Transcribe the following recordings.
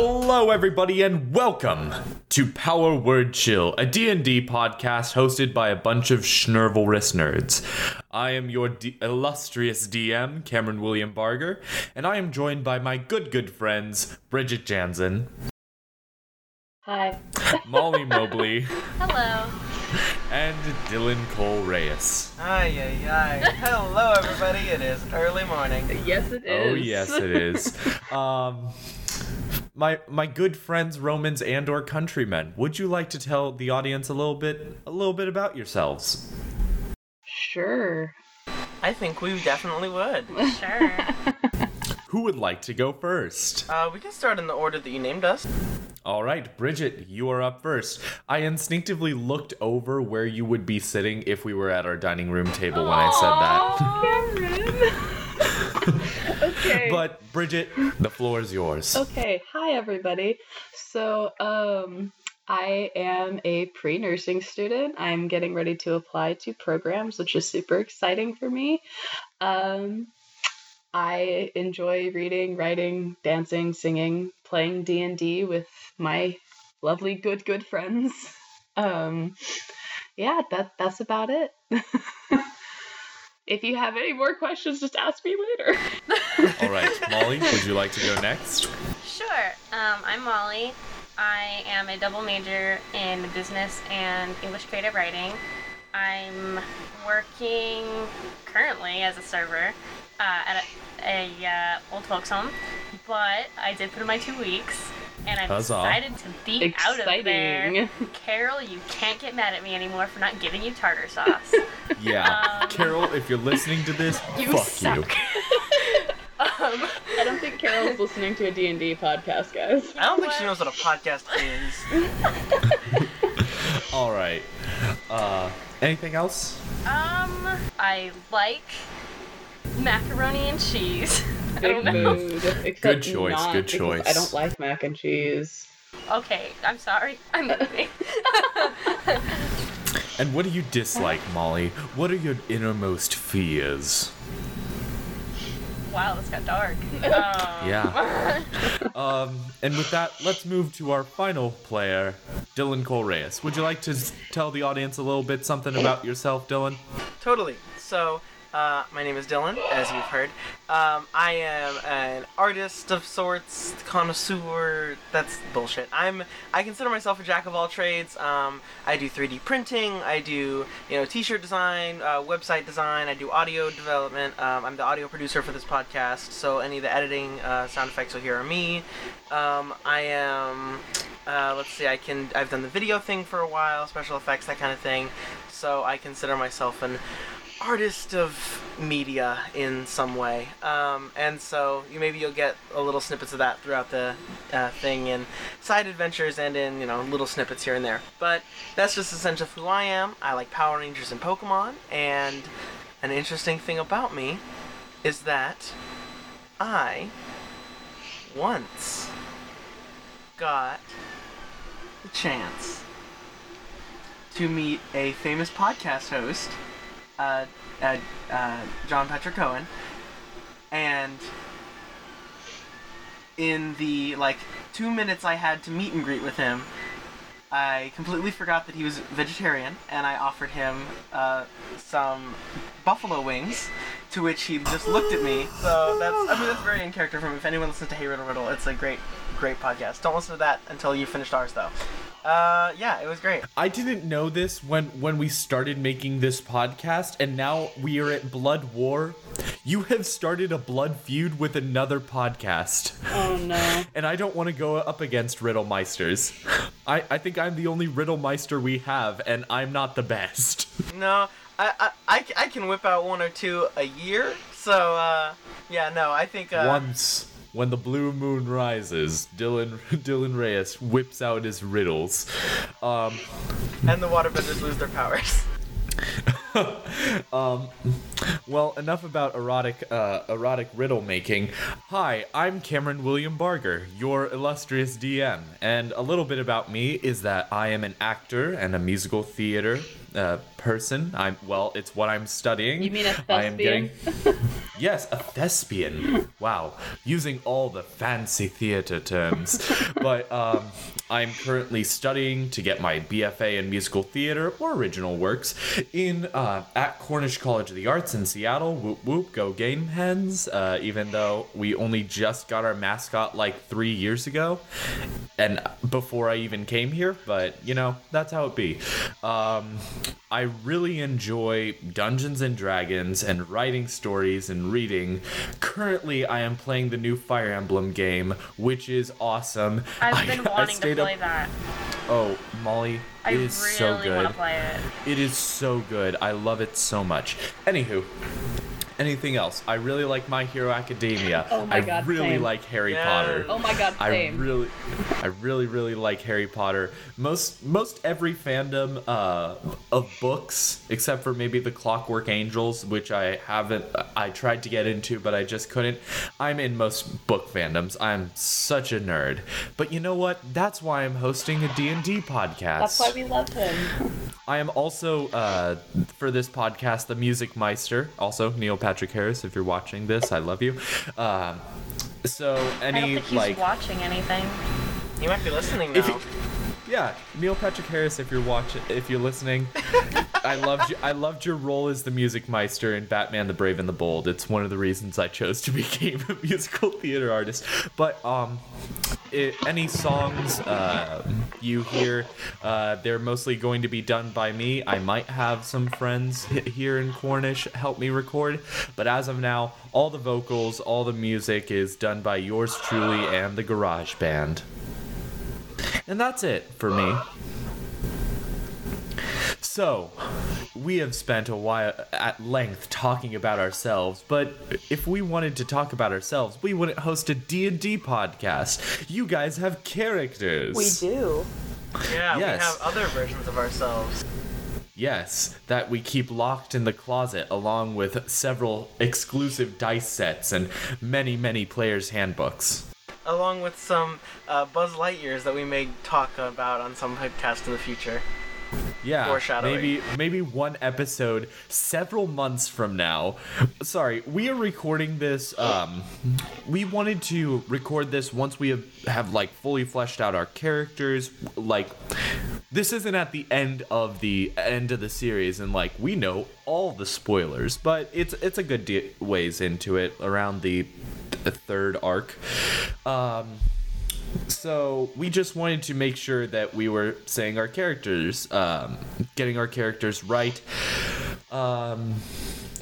Hello everybody and welcome to Power Word Chill, a D&D podcast hosted by a bunch of schnurvalrous nerds. I am your D- illustrious DM, Cameron William Barger, and I am joined by my good good friends Bridget Jansen, Hi. Molly Mobley, Hello. and Dylan Cole Reyes. Ay, ay, ay. Hello, everybody. It is early morning. Yes, it is. Oh yes, it is. um, my my good friends, Romans and or countrymen, would you like to tell the audience a little bit a little bit about yourselves? Sure. I think we definitely would. Sure. Who would like to go first? Uh, we can start in the order that you named us. All right, Bridget, you are up first. I instinctively looked over where you would be sitting if we were at our dining room table when I Cameron. okay. said that. But Bridget, the floor is yours. okay. Hi, everybody. So, um, I am a pre-nursing student. I'm getting ready to apply to programs, which is super exciting for me. Um, I enjoy reading, writing, dancing, singing, playing D and D with my lovely good good friends. Um, yeah, that that's about it. if you have any more questions, just ask me later. All right, Molly, would you like to go next? Sure. Um, I'm Molly. I am a double major in business and English creative writing. I'm working currently as a server uh, at a, a uh, old folks home, but I did put in my two weeks, and I'm Huzzah. excited to be out of there. Carol, you can't get mad at me anymore for not giving you tartar sauce. Yeah, Um, Carol, if you're listening to this, You fuck suck. you. Um, I don't think Carol's listening to a D&D podcast, guys. I don't think she knows what a podcast is. All right. Uh, anything else? Um, I like macaroni and cheese. I Big don't know. mood. except Good choice, not good choice. I don't like mac and cheese. Okay, I'm sorry. I'm moving. And what do you dislike, Molly? What are your innermost fears? Wow, this got dark. Um, Yeah. Um, and with that, let's move to our final player, Dylan Cole Reyes. Would you like to tell the audience a little bit something about yourself, Dylan? Totally. So, uh, my name is Dylan, as you've heard. Um, I am an artist of sorts, connoisseur. That's bullshit. I'm. I consider myself a jack of all trades. Um, I do 3D printing. I do, you know, T-shirt design, uh, website design. I do audio development. Um, I'm the audio producer for this podcast, so any of the editing, uh, sound effects you'll hear are me. Um, I am. Uh, let's see. I can. I've done the video thing for a while, special effects, that kind of thing. So I consider myself an artist of media in some way. Um, and so you maybe you'll get a little snippets of that throughout the uh, thing in side adventures and in you know little snippets here and there. But that's just essentially who I am. I like Power Rangers and Pokemon. And an interesting thing about me is that I once got the chance to meet a famous podcast host, uh, uh, John Patrick Coan, and in the like two minutes I had to meet and greet with him, I completely forgot that he was vegetarian, and I offered him uh, some buffalo wings, to which he just looked at me. So that's I mean that's very in character for him. If anyone listens to Hey Riddle Riddle, it's a great, great podcast. Don't listen to that until you finished ours though. Uh, yeah, it was great. I didn't know this when when we started making this podcast, and now we are at Blood War. You have started a blood feud with another podcast. Oh no. And I don't want to go up against Riddlemeisters. I, I think I'm the only Riddlemeister we have, and I'm not the best. No, I I I can whip out one or two a year. So, uh, yeah, no, I think, uh, Once, when the blue moon rises, Dylan Dylan Reyes whips out his riddles. Um, and the waterbenders lose their powers. well, enough about erotic uh, erotic riddle making. Hi, I'm Cameron William Barger, your illustrious DM, and a little bit about me is that I am an actor and a musical theater uh, person. I'm well, it's what I'm studying. You mean a I am getting. Yes, a thespian. Wow, using all the fancy theater terms. but um, I'm currently studying to get my BFA in musical theater or original works in uh, at Cornish College of the Arts in Seattle. Whoop whoop, go Game Hens! Uh, even though we only just got our mascot like three years ago, and before I even came here, but you know that's how it be. Um, I really enjoy Dungeons and Dragons and writing stories and reading. Currently, I am playing the new Fire Emblem game, which is awesome. I've been I wanting to stayed play up- that. Oh, Molly, I it really is so want good. to play it. It is so good. I love it so much. Anywho, anything else? I really like My Hero Academia. Oh my I God, really same. like Harry Yeah. Potter. Oh my god, same. I same. really, I really, really like Harry Potter. Most, most every fandom uh, of books, except for maybe the Clockwork Angels, which I haven't. I tried to get into, but I just couldn't. I'm in most book fandoms. I'm such a nerd. But you know what? That's why I'm hosting a D and D podcast. That's why we love him. I am also uh, for this podcast the Music Meister. Also Neil Patrick Harris, if you're watching this, I love you. Um, so I don't any think he's like watching anything. You might be listening If now. Yeah, Neil Patrick Harris, if you're watching, if you're listening, I loved you, I loved your role as the Music Meister in Batman: The Brave and the Bold. It's one of the reasons I chose to become a musical theater artist. But um, it, any songs uh, you hear, uh, they're mostly going to be done by me. I might have some friends here in Cornish help me record, but as of now, all the vocals, all the music is done by yours truly and the GarageBand. And that's it for me. So, we have spent a while at length talking about ourselves, but if we wanted to talk about ourselves, we wouldn't host a D&D podcast. You guys have characters. We do. Yeah, Yes. we have other versions of ourselves. Yes, that we keep locked in the closet along with several exclusive dice sets and many, many players' handbooks. Along with some uh, Buzz Lightyears that we may talk about on some podcast in the future. Yeah, Foreshadowing. maybe maybe one episode several months from now. Sorry, we are recording this. Um, we wanted to record this once we have, have like fully fleshed out our characters. Like, this isn't at the end of the end of the series, and like we know all the spoilers, but it's it's a good de- ways into it around the, the third arc. Um, so we just wanted to make sure that we were saying our characters, um, getting our characters right. Um,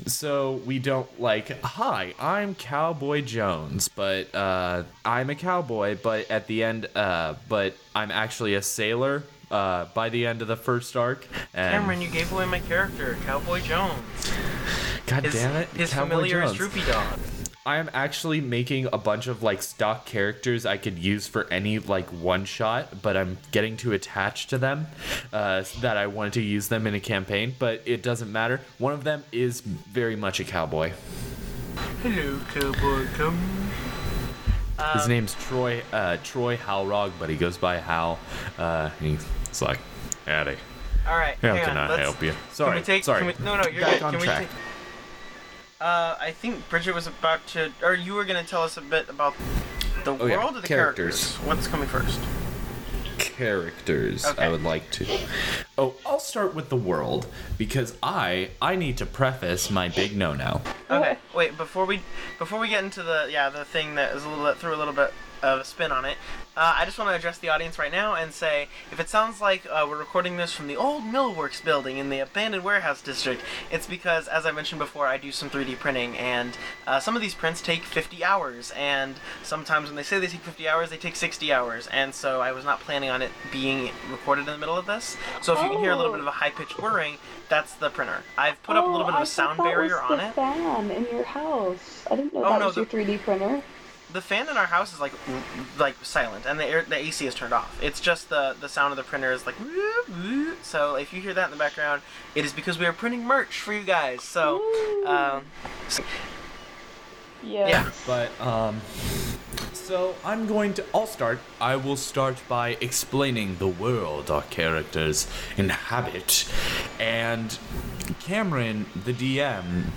so we don't like, hi, I'm Cowboy Jones, but uh, I'm a cowboy, but at the end, uh, but I'm actually a sailor. Uh, by the end of the first arc, and Cameron, you gave away my character, Cowboy Jones. God His, damn it, his Cowboy familiar is Droopy Dog. I am actually making a bunch of like stock characters I could use for any like one shot, but I'm getting too attached to them uh, that I wanted to use them in a campaign. But it doesn't matter. One of them is very much a cowboy. Hello, Cowboy, come. His Um, name's Troy uh, Troy Halrog, but he goes by Hal. Uh, he's like, Addy. All right, How can on, I let's- help you? Can Sorry, we take? sorry. Can we, no, no, you're Back good. on can we track. take? Uh, I think Bridget was about to, or you were gonna tell us a bit about the Oh, yeah, world or the characters. characters. What's coming first? characters Okay. I would like to. Oh, I'll start with the world because I I need to preface my big no-no. Okay, wait. Before we before we get into the yeah the thing that is a little that threw a little bit of a spin on it, uh, I just want to address the audience right now and say if it sounds like uh, we're recording this from the old Millworks building in the abandoned warehouse district, it's because as I mentioned before, I do some 3D printing and uh, some of these prints take 50 hours, and sometimes when they say they take 50 hours, they take 60 hours, and so I was not planning on it being recorded in the middle of this. So if you can hear a little bit of a high pitched whirring, that's the printer. I've put up a little bit of Oh, I a sound barrier was on the it. fan in your house. I didn't know Oh, that no, was your 3D printer. The fan in our house is like like silent and the air, the AC is turned off. It's just the the sound of the printer is like so if you hear that in the background, it is because we are printing merch for you guys. So Ooh. um yes. yeah. But um so I'm going to I'll start. I will start by explaining the world our characters inhabit. And Cameron, the DM,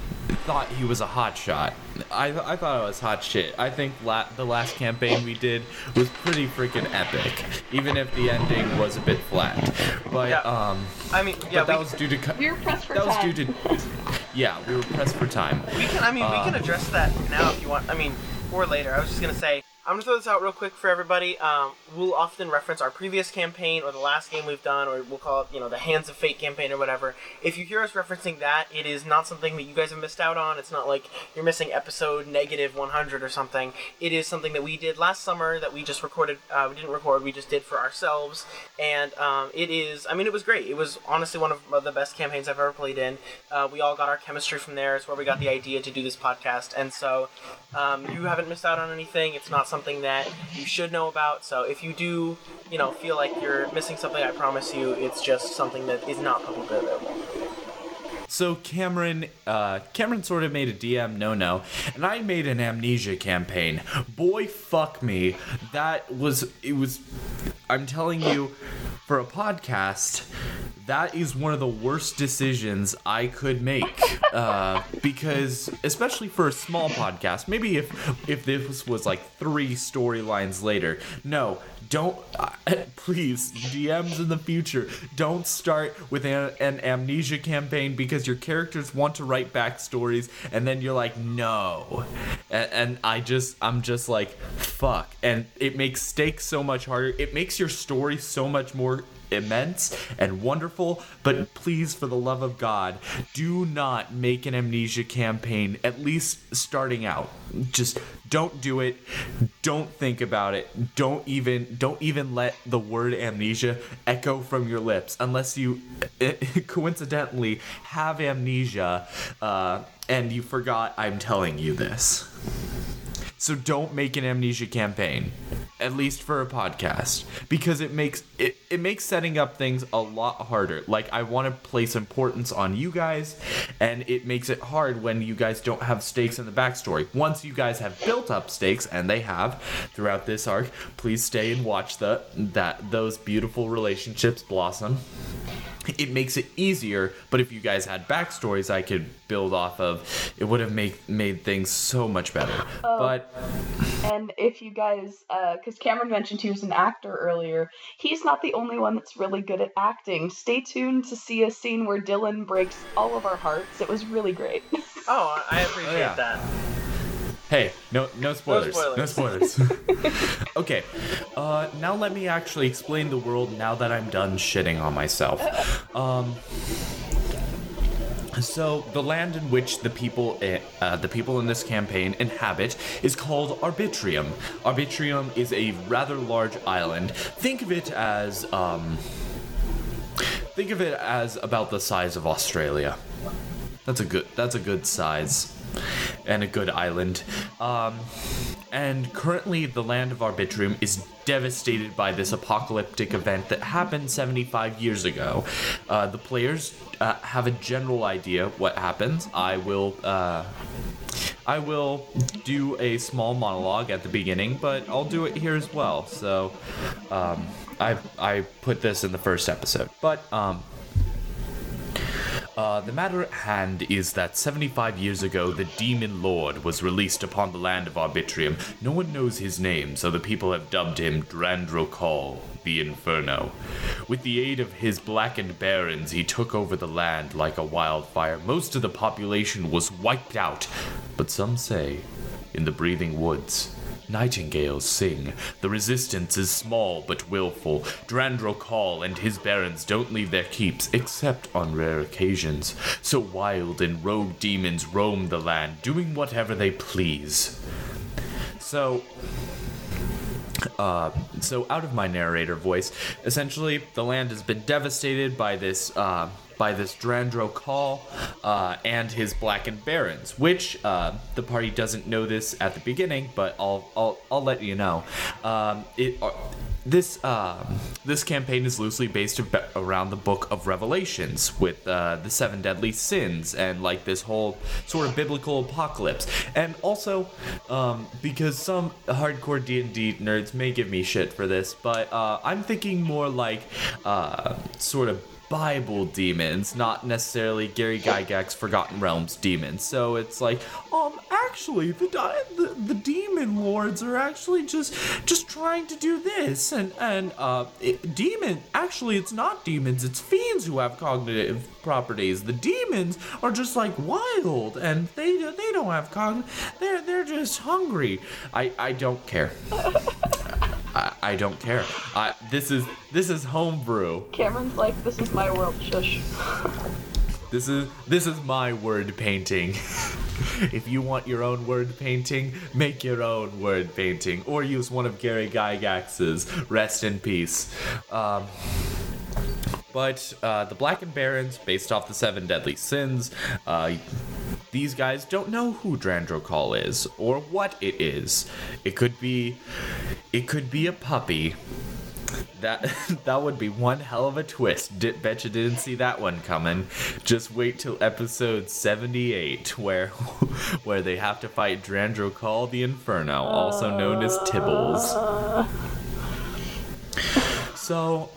thought he was a hot shot. I, I thought it was hot shit. I think la- the last campaign we did was pretty freaking epic, even if the ending was a bit flat. But Yeah. um, I mean, yeah, but that we, was due to co- We were pressed for that was time. due to yeah, we were pressed for time. we can. I mean, we can Uh, address that now if you want. I mean, or later. I was just gonna say. I'm gonna throw this out real quick for everybody. Um, we'll often reference our previous campaign or the last game we've done, or we'll call it, you know, the Hands of Fate campaign or whatever. If you hear us referencing that, it is not something that you guys have missed out on. It's not like you're missing episode negative 100 or something. It is something that we did last summer that we just recorded. Uh, we didn't record. We just did for ourselves, and um, it is. I mean, it was great. It was honestly one of the best campaigns I've ever played in. Uh, we all got our chemistry from there. It's where we got the idea to do this podcast, and so um, you haven't missed out on anything. It's not something that you should know about. So if you do, you know, feel like you're missing something, I promise you, it's just something that is not publicly available. So Cameron, uh, Cameron sort of made a DM no no, and I made an amnesia campaign. Boy, fuck me, that was it was. I'm telling you, for a podcast, that is one of the worst decisions I could make. Uh, because especially for a small podcast, maybe if if this was like three storylines later, no, don't uh, please DMs in the future don't start with an, an amnesia campaign because your characters want to write backstories and then you're like no and, and I just I'm just like fuck and it makes stakes so much harder it makes your story so much more immense and wonderful, but please, for the love of God, do not make an amnesia campaign, at least starting out. Just don't do it. Don't think about it. Don't even don't even let the word amnesia echo from your lips unless you coincidentally have amnesia uh, and you forgot I'm telling you this. So don't make an amnesia campaign, at least for a podcast, because it makes it, it makes setting up things a lot harder. Like I want to place importance on you guys, and it makes it hard when you guys don't have stakes in the backstory. Once you guys have built up stakes, and they have throughout this arc, please stay and watch the that those beautiful relationships blossom it makes it easier but if you guys had backstories i could build off of it would have made made things so much better oh. but And if you guys, uh, because Cameron mentioned he was an actor earlier, he's not the only one that's really good at acting. Stay tuned to see a scene where Dylan breaks all of our hearts. It was really great. Oh, I appreciate oh, yeah. that. Hey no no spoilers no spoilers. spoilers, okay uh now let me actually explain the world now that i'm done shitting on myself um so the land in which the people uh, the people in this campaign inhabit is called Arbitrium. Arbitrium is a rather large island. Think of it as um, think of it as about the size of Australia. That's a good that's a good size and a good island. Um, and currently the land of Arbitrium is devastated by this apocalyptic event that happened 75 years ago. Uh, the players uh, have a general idea what happens. I will uh, I will do a small monologue at the beginning, but I'll do it here as well. So um, I I put this in the first episode, but um, uh, the matter at hand is that 75 years ago, the Demon Lord was released upon the land of Arbitrium. No one knows his name, so the people have dubbed him Drandrokal, the Inferno. With the aid of his blackened barons, he took over the land like a wildfire. Most of the population was wiped out, but some say, in the breathing woods, Nightingales sing. The resistance is small but willful. Drandrokal and his barons don't leave their keeps except on rare occasions. So wild and rogue demons roam the land, doing whatever they please. So, uh, so out of my narrator voice, essentially the land has been devastated by this uh, by this Drandrokal uh, and his blackened barons, which uh, the party doesn't know this at the beginning, but I'll I'll, I'll let you know. Um, it. Uh, this um, this campaign is loosely based around the Book of Revelations, with uh, the seven deadly sins and like this whole sort of biblical apocalypse, and also um, because some hardcore D and D nerds may give me shit for this, but uh, I'm thinking more like uh, sort of Bible demons, not necessarily Gary Gygax's Forgotten Realms demons. So it's like, um, actually, the the, the demon lords are actually just just trying to do this, and and uh, it, demon. Actually, it's not demons; it's fiends who have cognitive properties. The demons are just like wild, and they they don't have cogn. They're they're just hungry. I I don't care. I, I don't care. I, this is this is homebrew. Cameron's like, this is my world, shush. This is this is my word painting. if you want your own word painting, make your own word painting, or use one of Gary Gygax's. Rest in peace. Um, but uh, the and Barons, based off the Seven Deadly Sins, uh, these guys don't know who Drandrokal is or what it is. It could be, it could be a puppy. That that would be one hell of a twist. Did, bet you didn't see that one coming. Just wait till episode 78, where where they have to fight Drandrokal the Inferno, also known as Tibbles. Ah. So,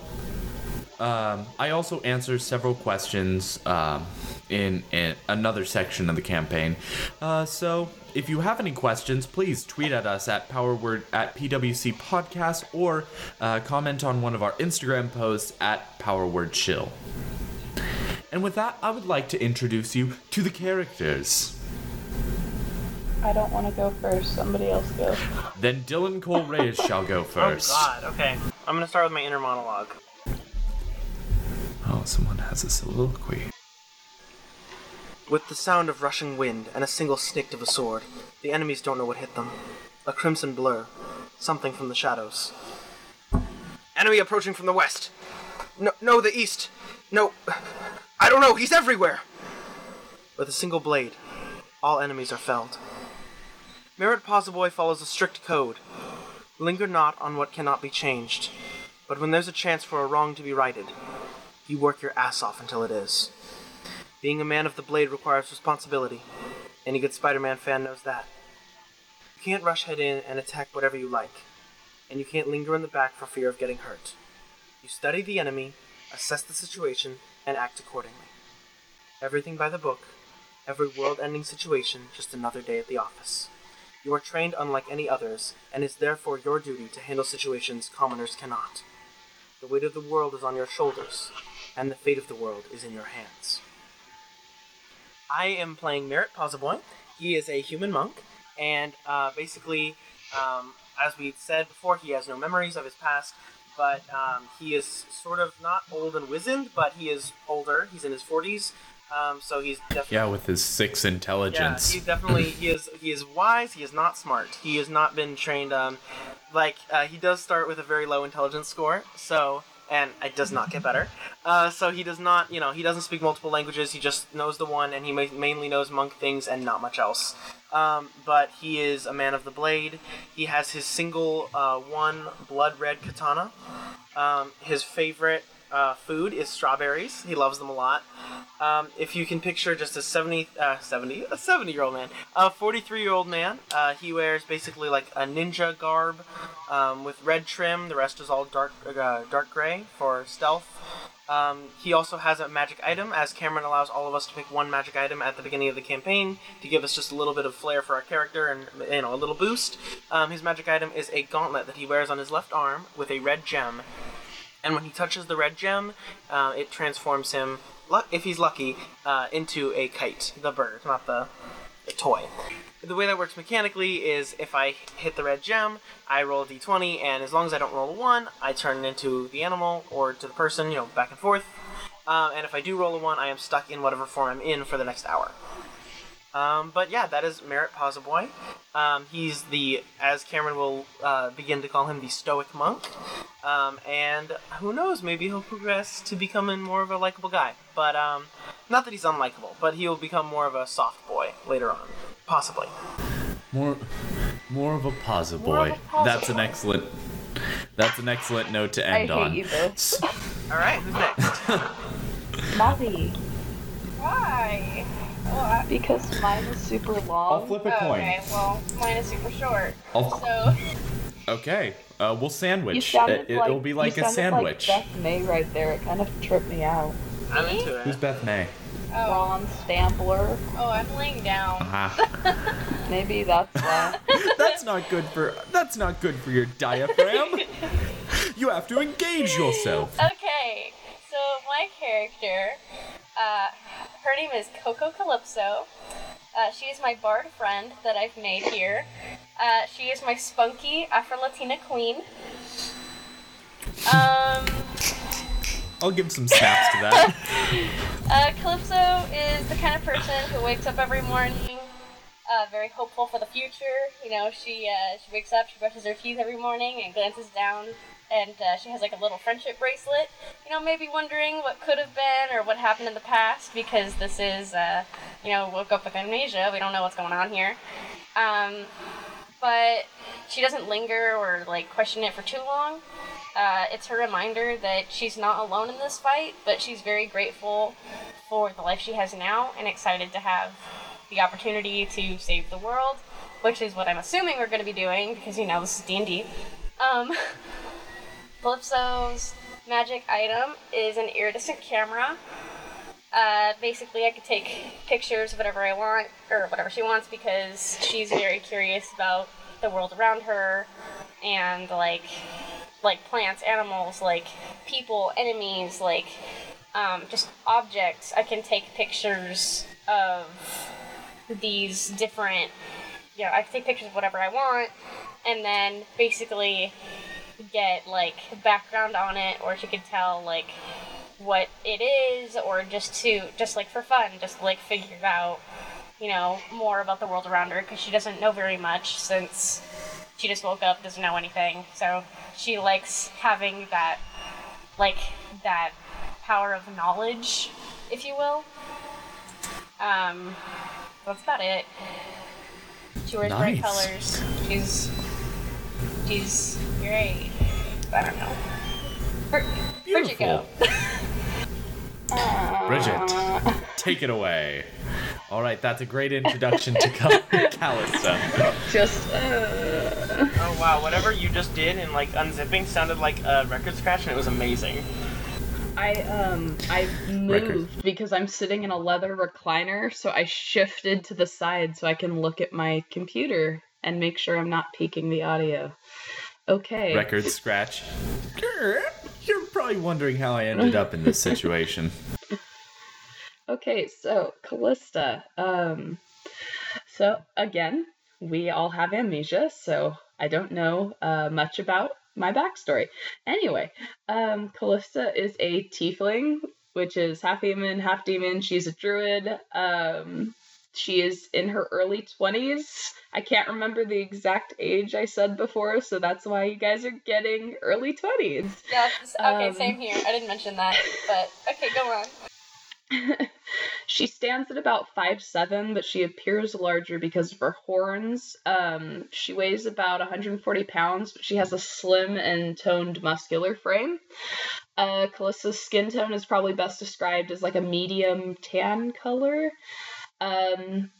um, I also answer several questions um, in, in another section of the campaign. Uh, so, if you have any questions, please tweet at us at PowerWord at PWC Podcast or uh, comment on one of our Instagram posts at PowerWord Chill. And with that, I would like to introduce you to the characters. I don't want to go first. Somebody else go. Then Dylan Cole Reyes shall go first. Oh God. Okay. I'm gonna start with my inner monologue. Someone has a soliloquy. With the sound of rushing wind and a single snick of a sword, the enemies don't know what hit them. A crimson blur, something from the shadows. Enemy approaching from the west. No, no, the east. No, I don't know. He's everywhere. With a single blade, all enemies are felled. Merit Posavoy follows a strict code. Linger not on what cannot be changed, but when there's a chance for a wrong to be righted, you work your ass off until it is. Being a man of the blade requires responsibility. Any good Spider Man fan knows that. You can't rush head in and attack whatever you like, and you can't linger in the back for fear of getting hurt. You study the enemy, assess the situation, and act accordingly. Everything by the book, every world ending situation, just another day at the office. You are trained unlike any others, and it's therefore your duty to handle situations commoners cannot. The weight of the world is on your shoulders, and the fate of the world is in your hands. I am playing Merit Posavoy. He is a human monk, and uh, basically, um, as we said before, he has no memories of his past, but um, he is sort of not old and wizened, but he is older. He's in his 40s, um, so he's definitely. Yeah, with his six intelligence. Yeah, he definitely he is he is wise. He is not smart. He has not been trained. Um, like uh, he does start with a very low intelligence score. So and it does not get better. Uh, so he does not, you know, he doesn't speak multiple languages. He just knows the one, and he ma- mainly knows monk things and not much else. Um, but he is a man of the blade. He has his single uh, one blood red katana. Um, his favorite uh, food is strawberries. He loves them a lot. Um, if you can picture just a 70, uh, 70, a 70 year old man, a 43 year old man, uh, he wears basically like a ninja garb um, with red trim. The rest is all dark, uh, dark gray for stealth. Um, he also has a magic item, as Cameron allows all of us to pick one magic item at the beginning of the campaign to give us just a little bit of flair for our character and you know a little boost. Um, his magic item is a gauntlet that he wears on his left arm with a red gem and when he touches the red gem, uh, it transforms him, if he's lucky, uh, into a kite, the bird, not the, the toy. The way that works mechanically is if I hit the red gem, I roll a d20, and as long as I don't roll a 1, I turn into the animal or to the person, you know, back and forth. Uh, and if I do roll a 1, I am stuck in whatever form I'm in for the next hour. Um, but yeah, that is Merit Posavoy. Um, he's the, as Cameron will uh, begin to call him, the stoic monk. Um, and who knows, maybe he'll progress to becoming more of a likable guy. But um, not that he's unlikable, but he'll become more of a soft boy later on, possibly. More, more of a pause More a pause That's an excellent. That's an excellent note to end I end hate on. you both. All right, who's next? Molly. Why? Well, Because mine is super long. I'll flip a coin. okay, well, mine is super short. I'll, So, Okay, uh, we'll sandwich. sounded It, like will be you like a sandwich. Like Beth May right there. It kind of tripped me out. I'm into it. Who's. Beth May? Oh, Ron Stampler. oh, I'm laying down. Ah, Maybe that's why. that's not good for. That's not good for your diaphragm. you have to engage yourself. Okay, so my character, uh, her name is Coco Calypso. Uh, she is my bard friend that I've made here. Uh, she is my spunky Afro Latina queen. Um, I'll give some snaps to that. uh, Calypso is the kind of person who wakes up every morning, uh, very hopeful for the future. You know, she uh, she wakes up, she brushes her teeth every morning, and glances down, and uh, she has like a little friendship bracelet. You know, maybe wondering what could have been or what happened in the past because this is, uh, you know, woke up with amnesia. We don't know what's going on here. Um, but she doesn't linger or like question it for too long. Uh, it's her reminder that she's not alone in this fight, but she's very grateful for the life she has now and excited to have the opportunity to save the world, which is what I'm assuming we're going to be doing because you know this is D and D. Calypso's magic item is an iridescent camera. Uh, basically, I could take pictures of whatever I want or whatever she wants because she's very curious about the world around her and like like plants, animals, like people, enemies, like um, just objects. I can take pictures of these different. You know, I can take pictures of whatever I want, and then basically get like background on it, or she could tell like what it is, or just to just like for fun, just like figure out you know more about the world around her because she doesn't know very much since she just woke up, doesn't know anything. So she likes having that like that power of knowledge, if you will. Um, that's about it. She wears bright colors. She's she's great. I don't know. Where, where'd go? Bridget, take it away. All right, that's a great introduction to Cal- Callista. Just. Uh... Oh wow, whatever you just did in like unzipping sounded like a record scratch, and it was amazing. I um I moved Record. because I'm sitting in a leather recliner, so I shifted to the side so I can look at my computer and make sure I'm not peaking the audio. Okay. Record scratch. You're probably wondering how I ended up in this situation. Okay, so Callista. Um so again, we all have amnesia, so I don't know uh, much about my backstory. Anyway, um Callista is a tiefling, which is half human, half demon. She's a druid. Um she is in her early 20s. I can't remember the exact age I said before, so that's why you guys are getting early 20s. Yeah. Okay. Um, same here. I didn't mention that, but okay, go on. she stands at about five seven, but she appears larger because of her horns. Um, she weighs about 140 pounds, but she has a slim and toned muscular frame. Uh, Callista's skin tone is probably best described as like a medium tan color. Um,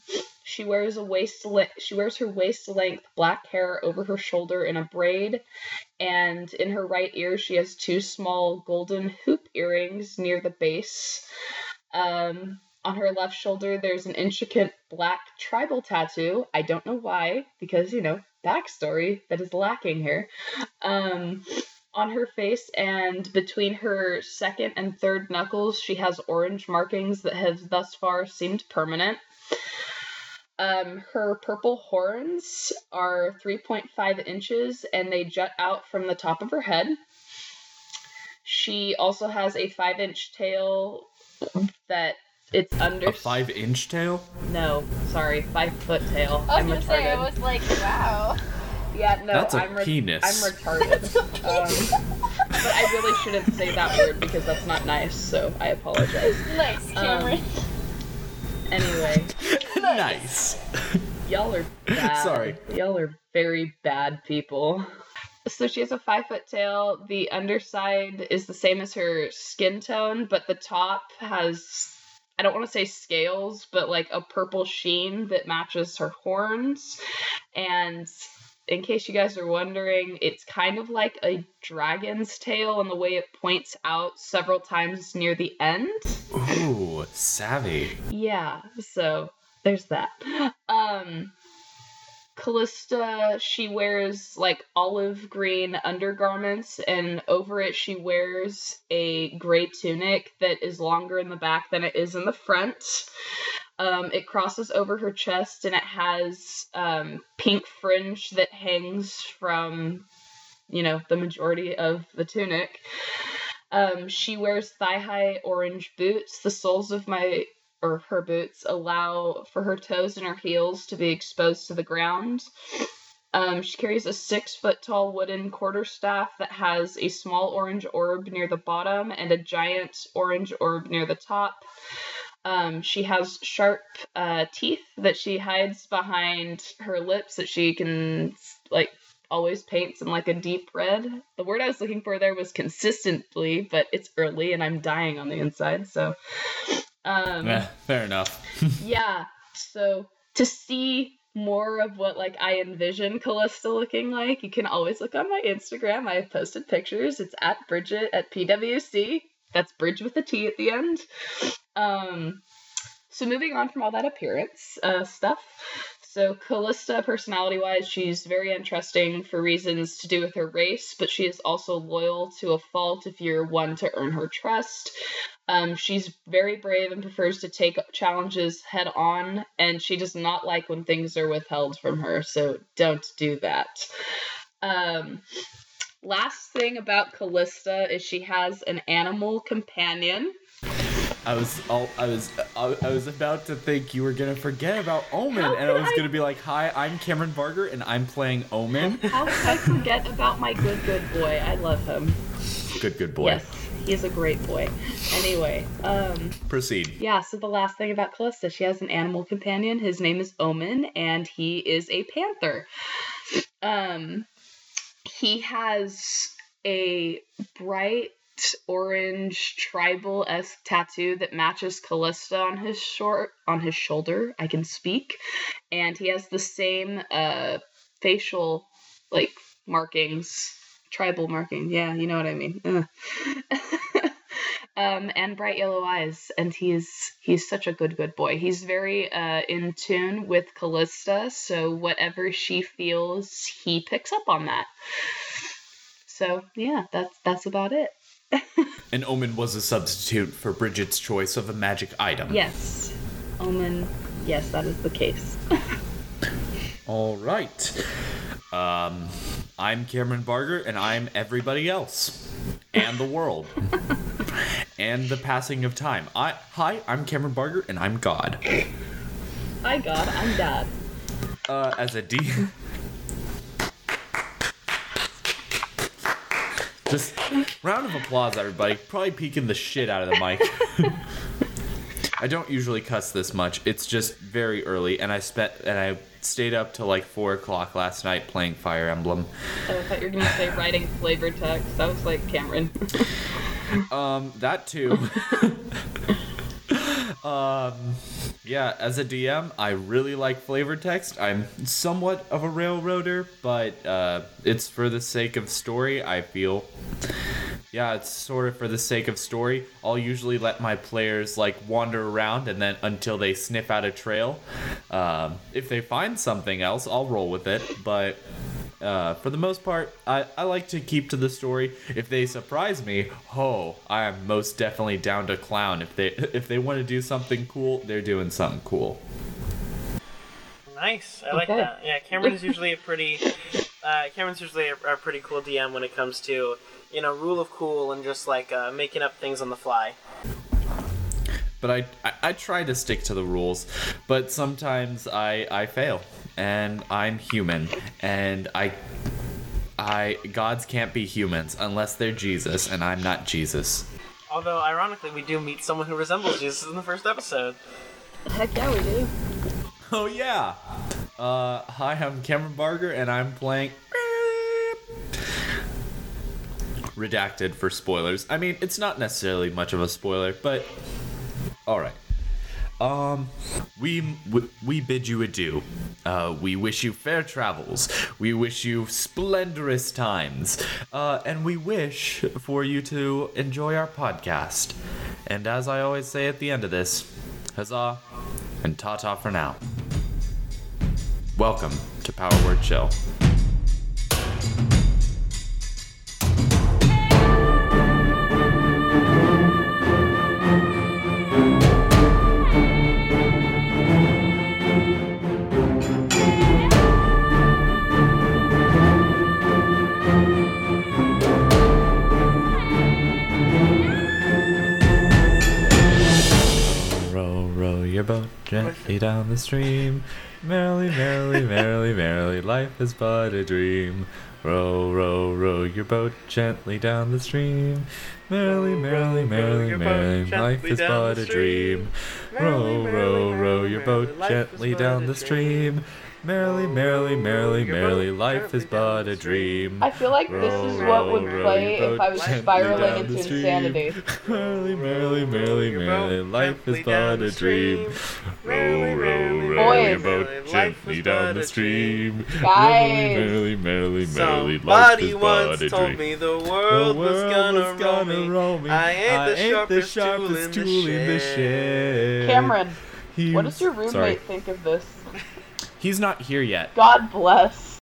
she wears a waist le- she wears her waist length black hair over her shoulder in a braid, and in her right ear she has two small golden hoop earrings near the base. Um, on her left shoulder, there's an intricate black tribal tattoo. I don't know why, because, you know, backstory that is lacking here. Um, on her face and between her second and third knuckles, she has orange markings that have thus far seemed permanent. Um, her purple horns are 3.5 inches and they jut out from the top of her head. She also has a 5 inch tail that it's under. A five inch tail? No, sorry, 5 foot tail. I was I'm gonna say, I was like, wow. Yeah, no, That's a I'm re- penis. I'm retarded. um, but I really shouldn't say that word because that's not nice, so I apologize. Nice, Cameron. Anyway, nice. y'all are bad. Sorry. Y'all are very bad people. So she has a five foot tail. The underside is the same as her skin tone, but the top has I don't want to say scales, but like a purple sheen that matches her horns. And in case you guys are wondering, it's kind of like a dragon's tail in the way it points out several times near the end. Ooh, savvy. Yeah, so there's that. Um Callista, she wears like olive green undergarments, and over it, she wears a gray tunic that is longer in the back than it is in the front. Um, it crosses over her chest, and it has um, pink fringe that hangs from, you know, the majority of the tunic. Um, she wears thigh high orange boots. The soles of my or her boots allow for her toes and her heels to be exposed to the ground. Um, she carries a six foot tall wooden quarterstaff that has a small orange orb near the bottom and a giant orange orb near the top. Um, she has sharp uh, teeth that she hides behind her lips that she can like always paints in like a deep red. The word I was looking for there was consistently, but it's early and I'm dying on the inside, so um, Eh, fair enough. yeah. So to see more of what like I envision Callista looking like, you can always look on my Instagram. I have posted pictures. It's at Bridget at PWC. That's Bridge with a T at the end. Um, so moving on from all that appearance uh, stuff. So Callista, personality-wise, she's very interesting for reasons to do with her race, but she is also loyal to a fault if you're one to earn her trust. Um, she's very brave and prefers to take challenges head on, and she does not like when things are withheld from her, so don't do that. Um, last thing about Callista is she has an animal companion. I was all, I was I, I was about to think you were gonna forget about Omen, and I was I? gonna be like, "Hi, I'm Cameron Barger, and I'm playing Omen." How could I forget about my good, good boy? I love him. good, good boy. Yes, he's a great boy. Anyway, um, Proceed. yeah, so the last thing about Callista, she has an animal companion. His name is Omen, and he is a panther. Um, he has a bright orange tribal esque tattoo that matches Callista on his short on his shoulder. I can speak, and he has the same uh facial like markings, tribal marking. Yeah, you know what I mean. Ugh. Um, and bright yellow eyes, and he's he's such a good good boy. He's very uh, in tune with Callista, so whatever she feels, he picks up on that. So yeah, that's that's about it. An Omen was a substitute for Bridget's choice of a magic item. Yes, Omen. Yes, that is the case. All right. Um, I'm Cameron Barger, and I'm everybody else, and the world, and the passing of time. I hi, I'm Cameron Barger, and I'm God. Hi God, I'm Dad. Uh, as a D. Just round of applause, everybody. Probably peaking the shit out of the mic. I don't usually cuss this much. It's just very early, and I spent and I stayed up till like four o'clock last night playing Fire Emblem. Oh, I thought you were gonna say writing flavor text. I was like Cameron. Um, that too. um, yeah, as a DM, I really like flavor text. I'm somewhat of a railroader, but uh, it's for the sake of story, I feel. Yeah, it's sort of for the sake of story. I'll usually let my players like wander around and then until they sniff out a trail. Um, if they find something else, I'll roll with it. But uh, for the most part, I, I like to keep to the story. If they surprise me, oh, I am most definitely down to clown. If they if they want to do something cool, they're doing something cool. Nice. I like Okay. that. Yeah, Cameron's usually a pretty. Uh, Cameron's usually a, a pretty cool DM when it comes to you know rule of cool and just like uh, making up things on the fly. But I, I I try to stick to the rules, but sometimes I I fail, and I'm human, and I. I gods can't be humans unless they're Jesus, and I'm not Jesus. Although ironically, we do meet someone who resembles Jesus in the first episode. Heck yeah, we do. Oh yeah. Uh, hi, I'm Cameron Barger, and I'm playing. Redacted for spoilers. I mean, it's not necessarily much of a spoiler, but all right. Um, we we, bid you adieu. Uh, we wish you fair travels. We wish you splendorous times. Uh, and we wish for you to enjoy our podcast. And as I always say at the end of this, huzzah and ta ta for now. Welcome to Power Word Chill. Gently down the stream. Merrily, merrily, merrily, merrily, life is but a dream. Row, row, row your boat gently down the stream. Merrily, merrily, merrily, merrily, life is but a dream. Row, row, row your boat gently down the stream. Merrily, merrily, merrily, merrily, life is but a dream. I feel like this is what would play if I was spiraling into insanity. Merrily, merrily, merrily, merrily, life is but a dream. Row, row, row your boat gently down the stream. Guys. Merrily, merrily, merrily, life is but a told dream. me the The world was world gonna, was gonna roll me. roll me. I ain't the sharpest, tool, in, the tool in the shed. shed. Cameron, He- what does your roommate Sorry. think of this? He's not here yet. God bless.